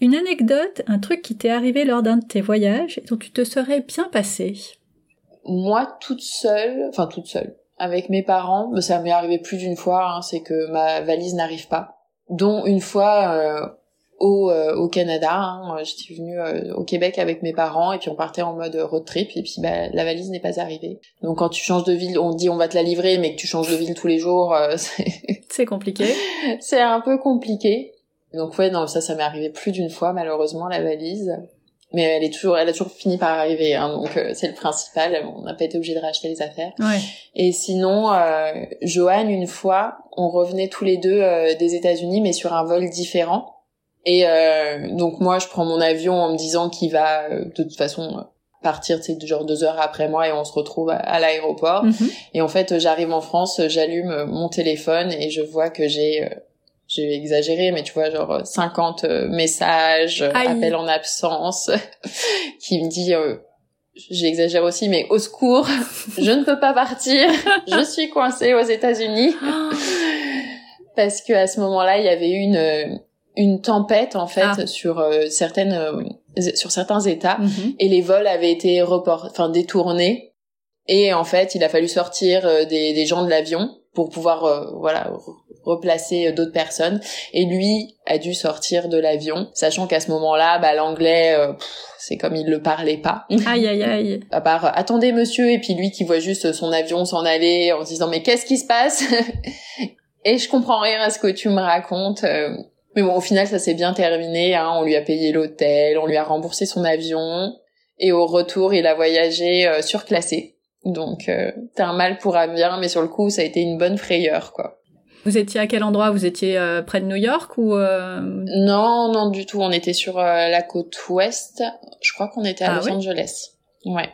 Une anecdote, un truc qui t'est arrivé lors d'un de tes voyages et dont tu te serais bien passé. Moi, toute seule, enfin toute seule, avec mes parents, ça m'est arrivé plus d'une fois, hein, c'est que ma valise n'arrive pas. Dont une fois euh, au, euh, au Canada, hein, j'étais venue euh, au Québec avec mes parents et puis on partait en mode road trip et puis bah, la valise n'est pas arrivée. Donc quand tu changes de ville, on te dit on va te la livrer mais que tu changes de ville tous les jours, c'est compliqué. c'est un peu compliqué. Donc ouais, non, ça, ça m'est arrivé plus d'une fois, malheureusement, la valise. Mais elle est toujours, elle a toujours fini par arriver, hein, donc euh, c'est le principal. On n'a pas été obligé de racheter les affaires. Ouais. Et sinon, euh, Joanne, une fois, on revenait tous les deux euh, des États-Unis, mais sur un vol différent. Et euh, donc moi, je prends mon avion en me disant qu'il va de toute façon partir, c'est genre deux heures après moi, et on se retrouve à, l'aéroport. Mhm. Et en fait, j'arrive en France, j'allume mon téléphone et je vois que j'ai j'ai exagéré, mais tu vois, genre 50 euh, messages, euh, appels en absence, qui me dit, euh, j'exagère aussi, mais au secours, je ne peux pas partir, je suis coincée aux États-Unis. Parce que à ce moment-là, il y avait eu une une tempête en fait ah. sur certaines sur certains États mhm. et les vols avaient été report enfin détournés et en fait il a fallu sortir des, des gens de l'avion pour pouvoir voilà replacer euh, d'autres personnes. Et lui a dû sortir de l'avion sachant qu'à ce moment-là bah l'anglais euh, c'est comme il le parlait pas. Aïe aïe aïe. À part euh, attendez monsieur et puis lui qui voit juste son avion s'en aller en se disant mais qu'est-ce qui se passe? Et je comprends rien à ce que tu me racontes mais bon au final ça s'est bien terminé hein. on lui a payé l'hôtel on lui a remboursé son avion. Et au retour il a voyagé surclassé. Donc euh, t'as un mal pour un bien mais sur le coup ça a été une bonne frayeur quoi vous étiez à quel endroit? Vous étiez euh, près de New York ou euh... Non, non du tout. On était sur euh, la côte ouest. Je crois qu'on était à ah Los Angeles. Ouais.